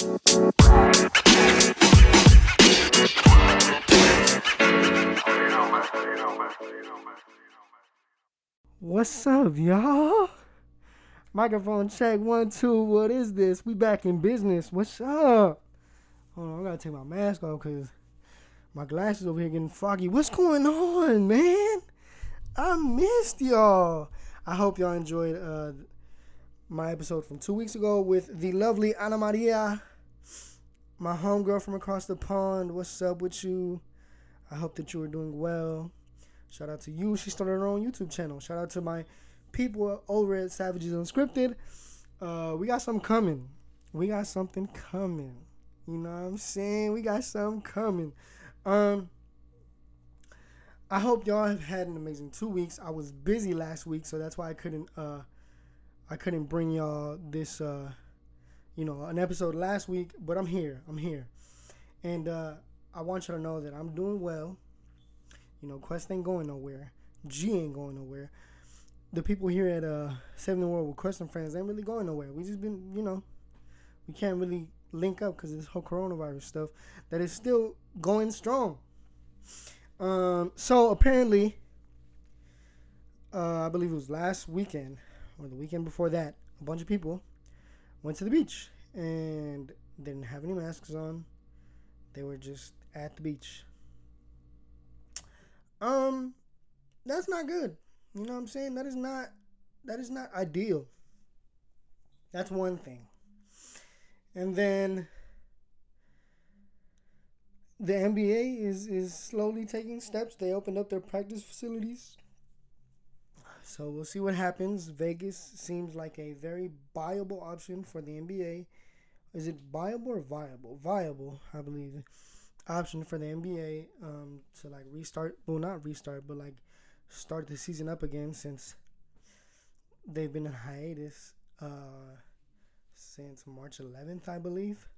What's up, y'all? Microphone check one, two. What is this? We back in business. What's up? Hold on, I gotta take my mask off because my glasses over here getting foggy. What's going on, man? I missed y'all. I hope y'all enjoyed uh, my episode from two weeks ago with the lovely Ana Maria, my homegirl from across the pond. What's up with you? I hope that you are doing well. Shout out to you. She started her own YouTube channel. Shout out to my people over at Savages Unscripted. Uh, we got something coming. We got something coming. You know what I'm saying? We got something coming. Um, I hope y'all have had an amazing two weeks. I was busy last week, so that's why I couldn't uh I couldn't bring y'all this uh you know an episode last week. But I'm here. I'm here, and uh, I want you to know that I'm doing well. You know, Quest ain't going nowhere. G ain't going nowhere. The people here at uh Saving the World with Quest and Friends ain't really going nowhere. We just been, you know, we can't really link up because this whole coronavirus stuff that is still going strong. Um, so apparently, uh, I believe it was last weekend or the weekend before that, a bunch of people went to the beach and didn't have any masks on. They were just at the beach. Um, that's not good. You know what I'm saying? That is not that is not ideal. That's one thing. And then the NBA is is slowly taking steps. They opened up their practice facilities. So we'll see what happens. Vegas seems like a very viable option for the NBA. Is it viable or viable? Viable, I believe. Option for the NBA um, to like restart. Well, not restart, but like start the season up again since they've been in hiatus uh, since March 11th, I believe.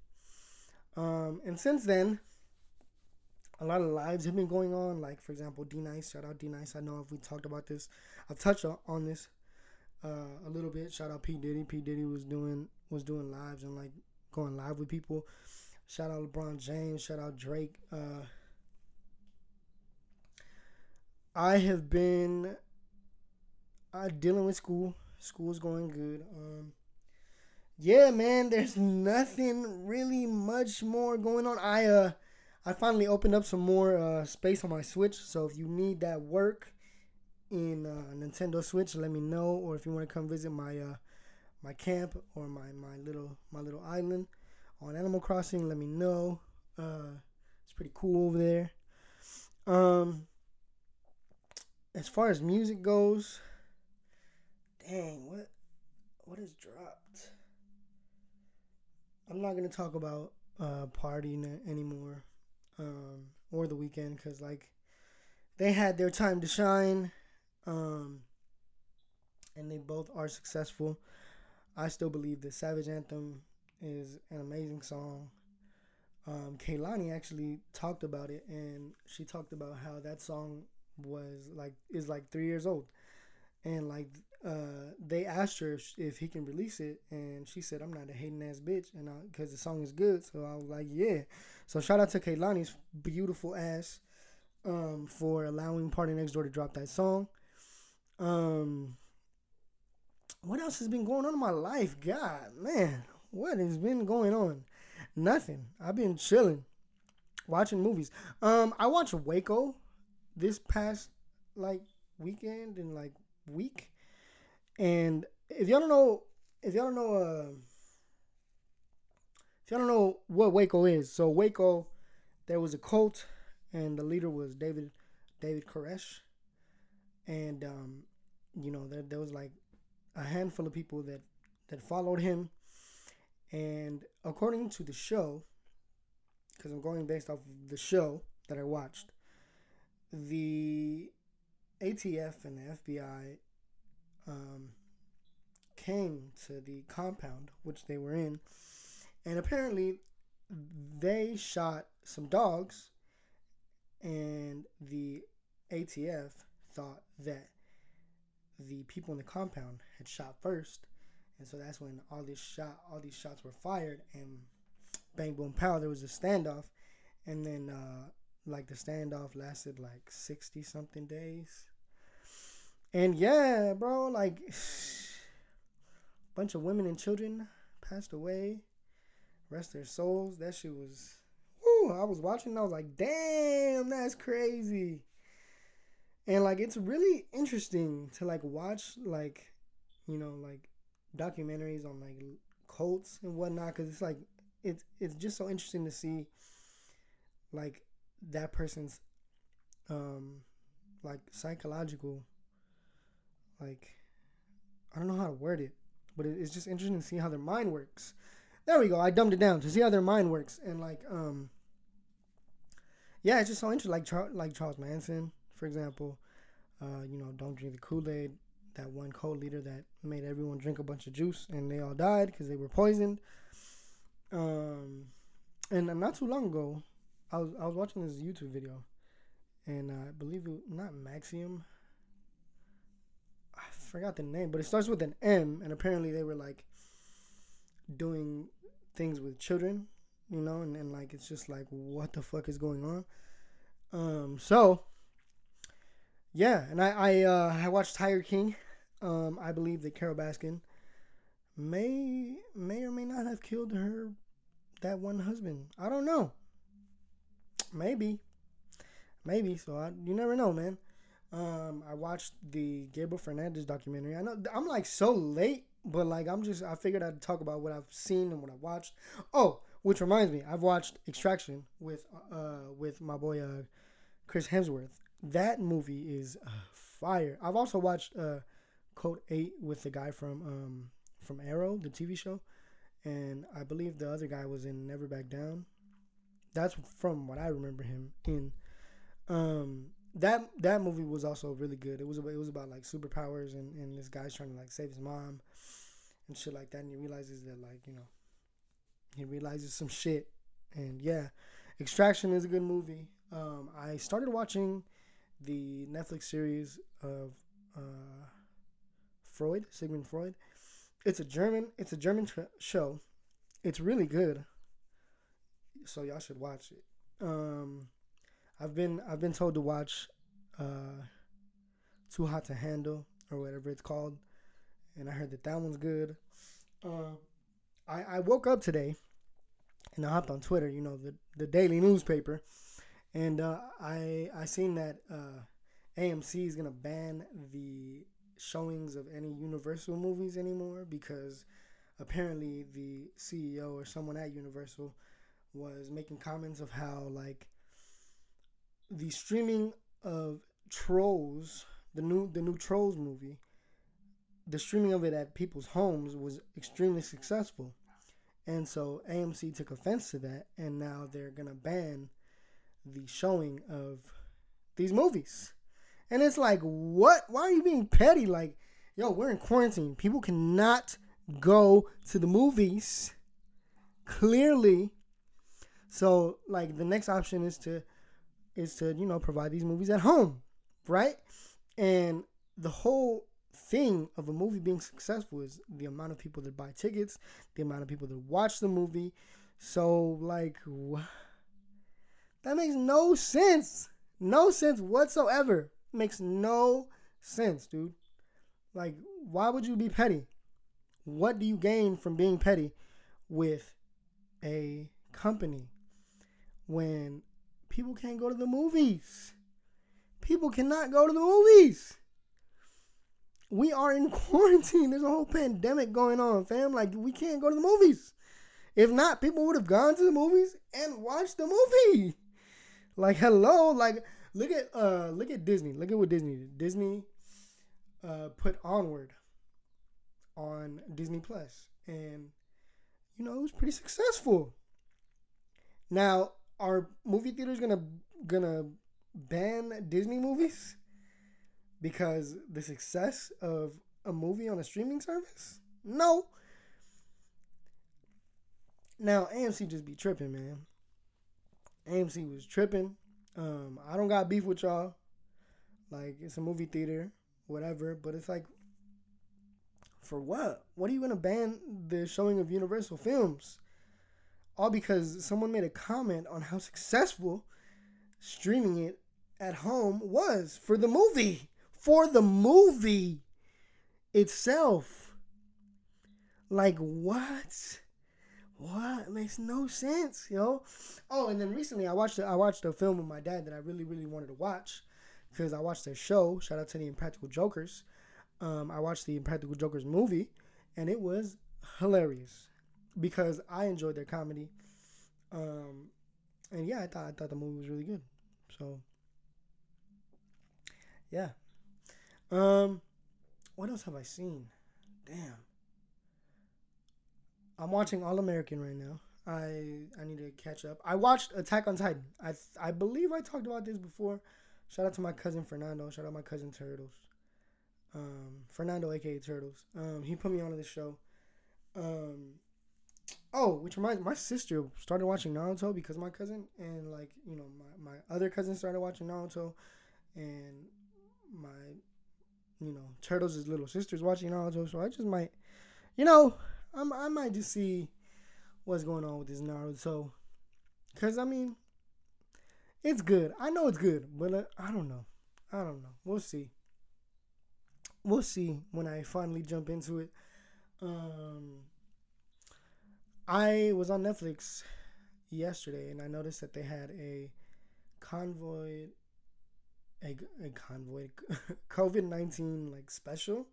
Um, and since then, a lot of lives have been going on. Like for example, D Nice. Shout out D Nice. I know if we talked about this, I've touched on this uh, a little bit. Shout out P Diddy. P Diddy was doing was doing lives and like going live with people. Shout out LeBron James. Shout out Drake. Uh, I have been uh, dealing with school. School's going good. Um, yeah, man. There's nothing really much more going on. I uh I finally opened up some more uh, space on my Switch. So if you need that work in uh, Nintendo Switch, let me know. Or if you want to come visit my uh, my camp or my, my little my little island on Animal Crossing, let me know. Uh, it's pretty cool over there. Um, as far as music goes, dang, what what has dropped? I'm not gonna talk about uh, partying anymore um, or the Weeknd because like they had their time to shine um, and they both are successful. I still believe the savage anthem is an amazing song. Um, Kehlani actually talked about it and she talked about how that song was like is like three years old and like uh, they asked her if, if he can release it and she said i'm not a hating ass bitch and because the song is good so i was like yeah so shout out to Kehlani's beautiful ass um, for allowing PartyNextDoor to drop that song. Um, what else has been going on in my life? God, man, what has been going on? Nothing. I've been chilling, watching movies. Um, I watched Waco this past like weekend and like week, and if y'all don't know, if y'all don't know, uh if y'all don't know what Waco is, so Waco, there was a cult, and the leader was David David Koresh, and um, you know there, there was like a handful of people that that followed him, and according to the show, because I'm going based off of the show that I watched, the ATF and the FBI um, came to the compound which they were in and apparently, they shot some dogs, and the ATF thought that the people in the compound had shot first, and so that's when all these shot all these shots were fired, and bang boom pow. There was a standoff, and then uh, like the standoff lasted like sixty something days. And yeah, bro, like a bunch of women and children passed away. Rest their souls. That shit was. Woo, I was watching. I was like, damn, that's crazy. And like, it's really interesting to like watch like, you know, like documentaries on like cults and whatnot because it's like it's it's just so interesting to see like that person's um like psychological like I don't know how to word it, but it's just interesting to see how their mind works. There we go. I dumbed it down to see how their mind works and like um yeah, it's just so interesting. Like Char- like Charles Manson, for example. Uh, you know, don't drink the Kool Aid. That one cult leader that made everyone drink a bunch of juice and they all died because they were poisoned. Um, and not too long ago, I was I was watching this YouTube video, and uh, I believe it not Maxium. Forgot the name, but it starts with an M, and apparently they were like doing things with children, you know, and, and like it's just like what the fuck is going on. Um, so yeah, and I I uh, I watched Tiger King. Um, I believe that Carole Baskin may may or may not have killed her that one husband. I don't know. Maybe, maybe. So I, you never know, man. Um, I watched the Gabriel Fernandez documentary. I know I'm like so late, but like I'm just I figured I'd talk about what I've seen and what I watched. Oh, which reminds me, I've watched Extraction with uh with my boy uh Chris Hemsworth. That movie is uh, fire. I've also watched uh Code Eight with the guy from um from Arrow, the TV show, and I believe the other guy was in Never Back Down. That's from what I remember him in. Um, that that movie was also really good. It was about, it was about like superpowers and, and this guy's trying to like save his mom and shit like that. And he realizes that like you know he realizes some shit. And yeah, Extraction is a good movie. Um, I started watching the Netflix series of uh, Freud, Sigmund Freud. It's a German. It's a German show. It's really good. So y'all should watch it. Um, I've been I've been told to watch uh, Too Hot to Handle or whatever it's called, and I heard that that one's good. Uh, I I woke up today, and I hopped on Twitter. You know the the daily newspaper, and uh, I I seen that uh, AMC is gonna ban the showings of any Universal movies anymore because apparently the CEO or someone at Universal was making comments of how like the streaming of Trolls, the new the new Trolls movie, the streaming of it at people's homes was extremely successful. And so AMC took offense to that and now they're going to ban the showing of these movies. And it's like, what? Why are you being petty? Like, yo, we're in quarantine. People cannot go to the movies. Clearly. So, like, the next option is to is to, you know, provide these movies at home. Right? And the whole thing of a movie being successful is the amount of people that buy tickets, the amount of people that watch the movie. So, like, wh- that makes no sense. No sense whatsoever. Makes no sense, dude. Like, why would you be petty? What do you gain from being petty with a company when people can't go to the movies? People cannot go to the movies. We are in quarantine. There's a whole pandemic going on, fam. Like, we can't go to the movies. If not, people would have gone to the movies and watched the movie. Like, hello, like look at uh look at Disney. Look at what Disney did. Disney uh put Onward on Disney Plus and you know, it was pretty successful. Now, are movie theaters going to ban Disney movies because the success of a movie on a streaming service? No. Now, AMC just be tripping, man. AMC was tripping. Um, I don't got beef with y'all. Like it's a movie theater, whatever. But it's like, for what? What are you gonna ban the showing of Universal films? All because someone made a comment on how successful streaming it at home was for the movie. For the movie itself. Like what? What it makes no sense, yo. Oh, and then recently I watched a, I watched a film with my dad that I really really wanted to watch because I watched their show. Shout out to the Impractical Jokers. Um, I watched the Impractical Jokers movie, and it was hilarious because I enjoyed their comedy. Um, and yeah, I thought I thought the movie was really good. So yeah. Um, what else have I seen? Damn. I'm watching All American right now. I I need to catch up. I watched Attack on Titan. I I believe I talked about this before. Shout out to my cousin Fernando. Shout out my cousin Turtles. Um, Fernando, aka Turtles. Um, he put me onto the show. Um, oh, which reminds my sister started watching Naruto because my cousin, and like you know, my my other cousin started watching Naruto, and my you know Turtles' little sister's watching Naruto. So I just might, you know, I'm, I might just see what's going on with this Naruto. Because, I mean, it's good. I know it's good, but uh, I don't know. I don't know. We'll see. We'll see when I finally jump into it. Um, I was on Netflix yesterday and I noticed that they had a convoy, a, a convoy, COVID 19 like special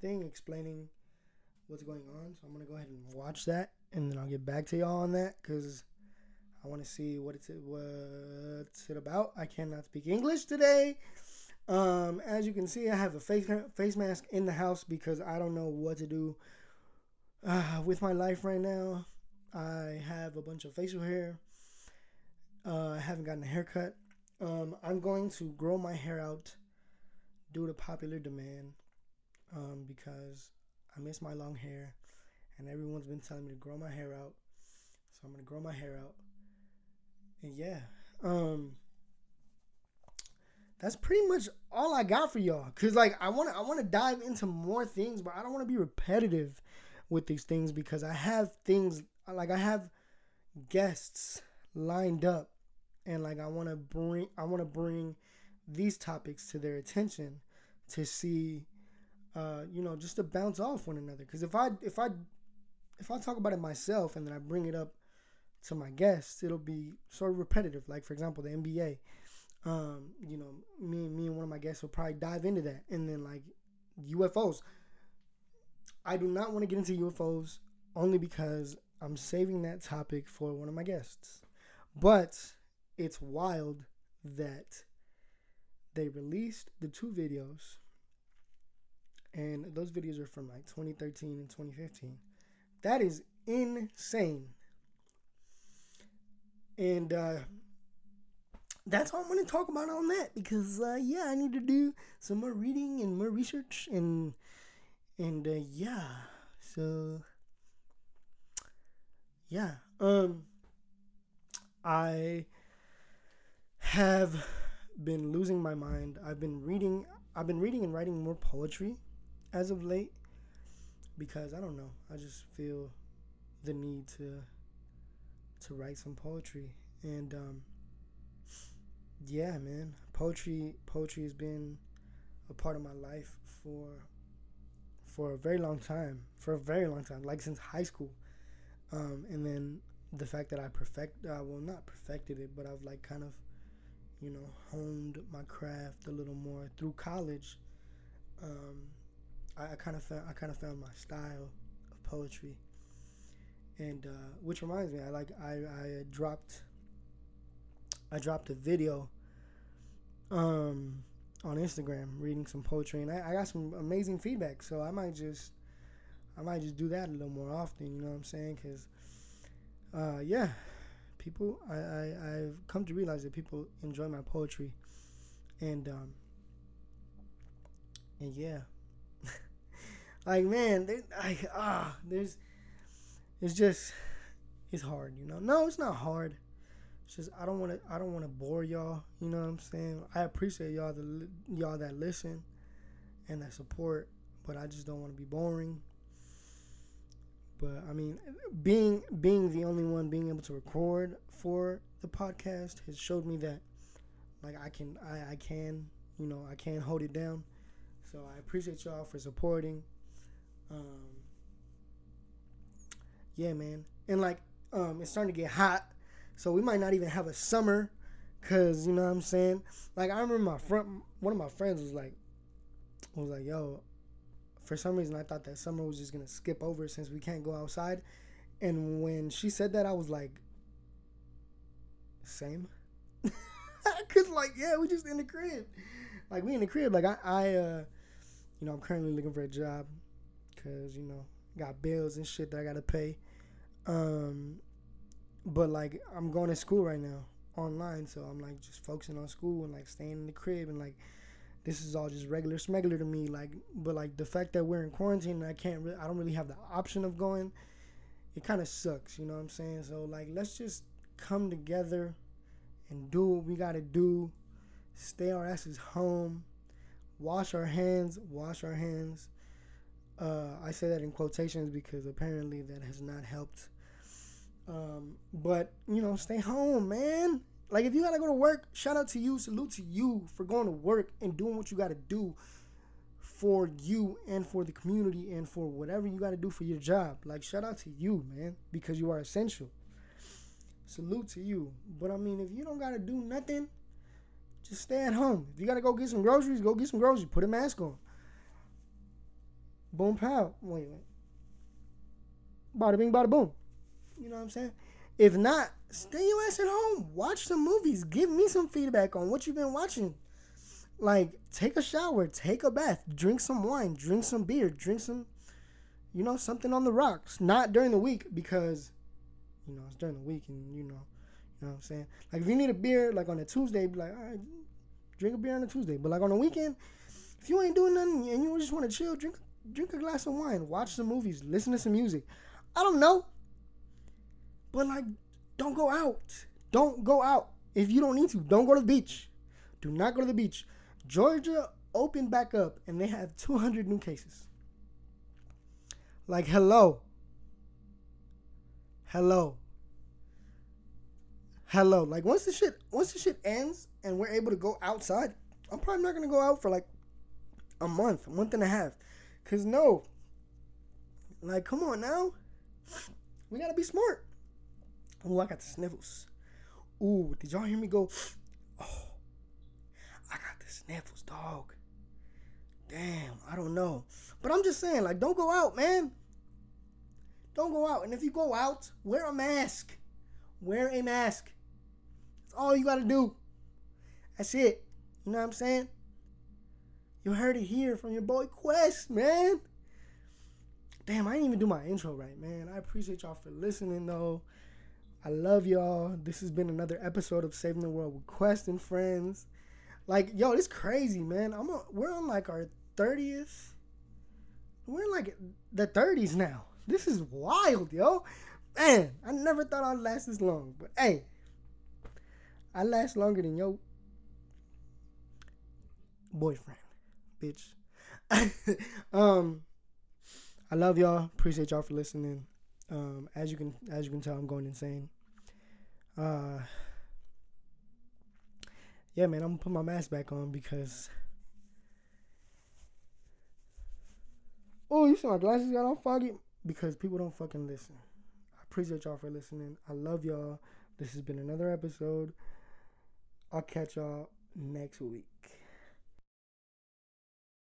thing explaining what's going on. So I'm gonna go ahead and watch that, and then I'll get back to y'all on that because I want to see what it's what's it about. I cannot speak English today. Um, as you can see, I have a face face mask in the house because I don't know what to do uh, with my life right now. I have a bunch of facial hair. Uh, I haven't gotten a haircut. Um, I'm going to grow my hair out due to popular demand um, because I miss my long hair, and everyone's been telling me to grow my hair out. So I'm gonna grow my hair out. And yeah, um, that's pretty much all I got for y'all. Cause like I wanna I wanna dive into more things, but I don't wanna be repetitive with these things because I have things like I have guests lined up, and like I wanna bring I wanna bring these topics to their attention to see uh, you know, just to bounce off one another. Because if I if I if I talk about it myself and then I bring it up to my guests, it'll be sort of repetitive. Like for example, the NBA. Um, you know, me me and one of my guests will probably dive into that, and then like UFOs. I do not want to get into UFOs only because I'm saving that topic for one of my guests. But it's wild that they released the two videos and those videos are from like 2013 and 2015. That is insane. And uh, that's all I'm going to talk about on that because uh, yeah, I need to do some more reading and more research and and uh, yeah, so yeah, um, I have been losing my mind. I've been reading. I've been reading and writing more poetry as of late because I don't know. I just feel the need to to write some poetry and um, yeah, man, poetry poetry has been a part of my life for for a very long time, for a very long time, like since high school. Um, and then the fact that I perfect, uh, well, not perfected it, but I've like kind of, you know, honed my craft a little more through college. Um, I, I kind of found I kind of found my style of poetry, and uh, which reminds me, I like I I dropped I dropped a video um on Instagram reading some poetry, and I, I got some amazing feedback. So I might just I might just do that a little more often. You know what I'm saying? Because uh, yeah, people I, I I've come to realize that people enjoy my poetry, and um, and yeah. Like man, they, like ah, there's, it's just, it's hard, you know. No, it's not hard. Just I don't want to, I don't want to bore y'all. You know what I'm saying? I appreciate y'all the y'all that listen and that support, but I just don't want to be boring. But I mean, being being the only one being able to record for the podcast has showed me that like I can I, I can you know I can hold it down. So I appreciate y'all for supporting. Um, yeah, man, and like um, it's starting to get hot, so we might not even have a summer, cause you know what I'm saying. Like I remember my friend, one of my friends was like, was like, yo, for some reason I thought that summer was just gonna skip over since we can't go outside. And when she said that, I was like, same. Cause like, yeah, we just in the crib. Like we in the crib. Like I, I, uh, you know, I'm currently looking for a job, cause you know, got bills and shit that I gotta pay. Um, but like I'm going to school right now online, so I'm like just focusing on school and like staying in the crib and like this is all just regular smuggler to me. Like, but like the fact that we're in quarantine and I can't, really, I don't really have the option of going. It kind of sucks, you know what I'm saying? So like, let's just come together and do what we gotta do. Stay our asses home. Wash our hands. Wash our hands. Uh, I say that in quotations because apparently that has not helped. Um, but you know, stay home, man. Like if you gotta go to work, shout out to you, salute to you for going to work and doing what you gotta do for you and for the community and for whatever you gotta do for your job. Like shout out to you, man, because you are essential. Salute to you. But I mean, if you don't gotta do nothing, just stay at home. If you gotta go get some groceries, go get some groceries. Put a mask on. Boom pow. Wait, wait. Bada bing, bada boom. You know what I'm saying? If not, stay your ass at home. Watch some movies. Give me some feedback on what you've been watching. Like, take a shower, take a bath, drink some wine, drink some beer, drink some, you know, something on the rocks. Not during the week because, you know, it's during the week and, you know, you know what I'm saying? Like, if you need a beer, like on a Tuesday, be like, all right, drink a beer on a Tuesday. But, like, on a weekend, if you ain't doing nothing and you just want to chill, drink, drink a glass of wine, watch some movies, listen to some music. I don't know. But, like, don't go out. Don't go out. If you don't need to, don't go to the beach. Do not go to the beach. Georgia opened back up and they have 200 new cases. Like, hello. Hello. Hello. Like once the shit once the shit ends and we're able to go outside, I'm probably not gonna go out for like a month, a month and a half. Cause no. Like, come on now. We gotta be smart. Ooh, I got the sniffles. Ooh, did y'all hear me go? Oh, I got the sniffles, dog. Damn, I don't know. But I'm just saying, like, don't go out, man. Don't go out. And if you go out, wear a mask. Wear a mask. That's all you gotta do. That's it. You know what I'm saying? You heard it here from your boy Quest, man. Damn, I didn't even do my intro right, man. I appreciate y'all for listening, though. I love y'all. This has been another episode of Saving the World with Quest and Friends. Like, yo, it's crazy, man. I'm a, we're on like our 30th. We're in like the 30s now. This is wild, yo. Man, I never thought I'd last this long. But hey, I last longer than yo boyfriend, bitch. um, I love y'all. Appreciate y'all for listening. Um, as you can as you can tell, I'm going insane. Uh, yeah, man, I'm gonna put my mask back on because. Oh, you see my glasses got all foggy because people don't fucking listen. I appreciate y'all for listening. I love y'all. This has been another episode. I'll catch y'all next week.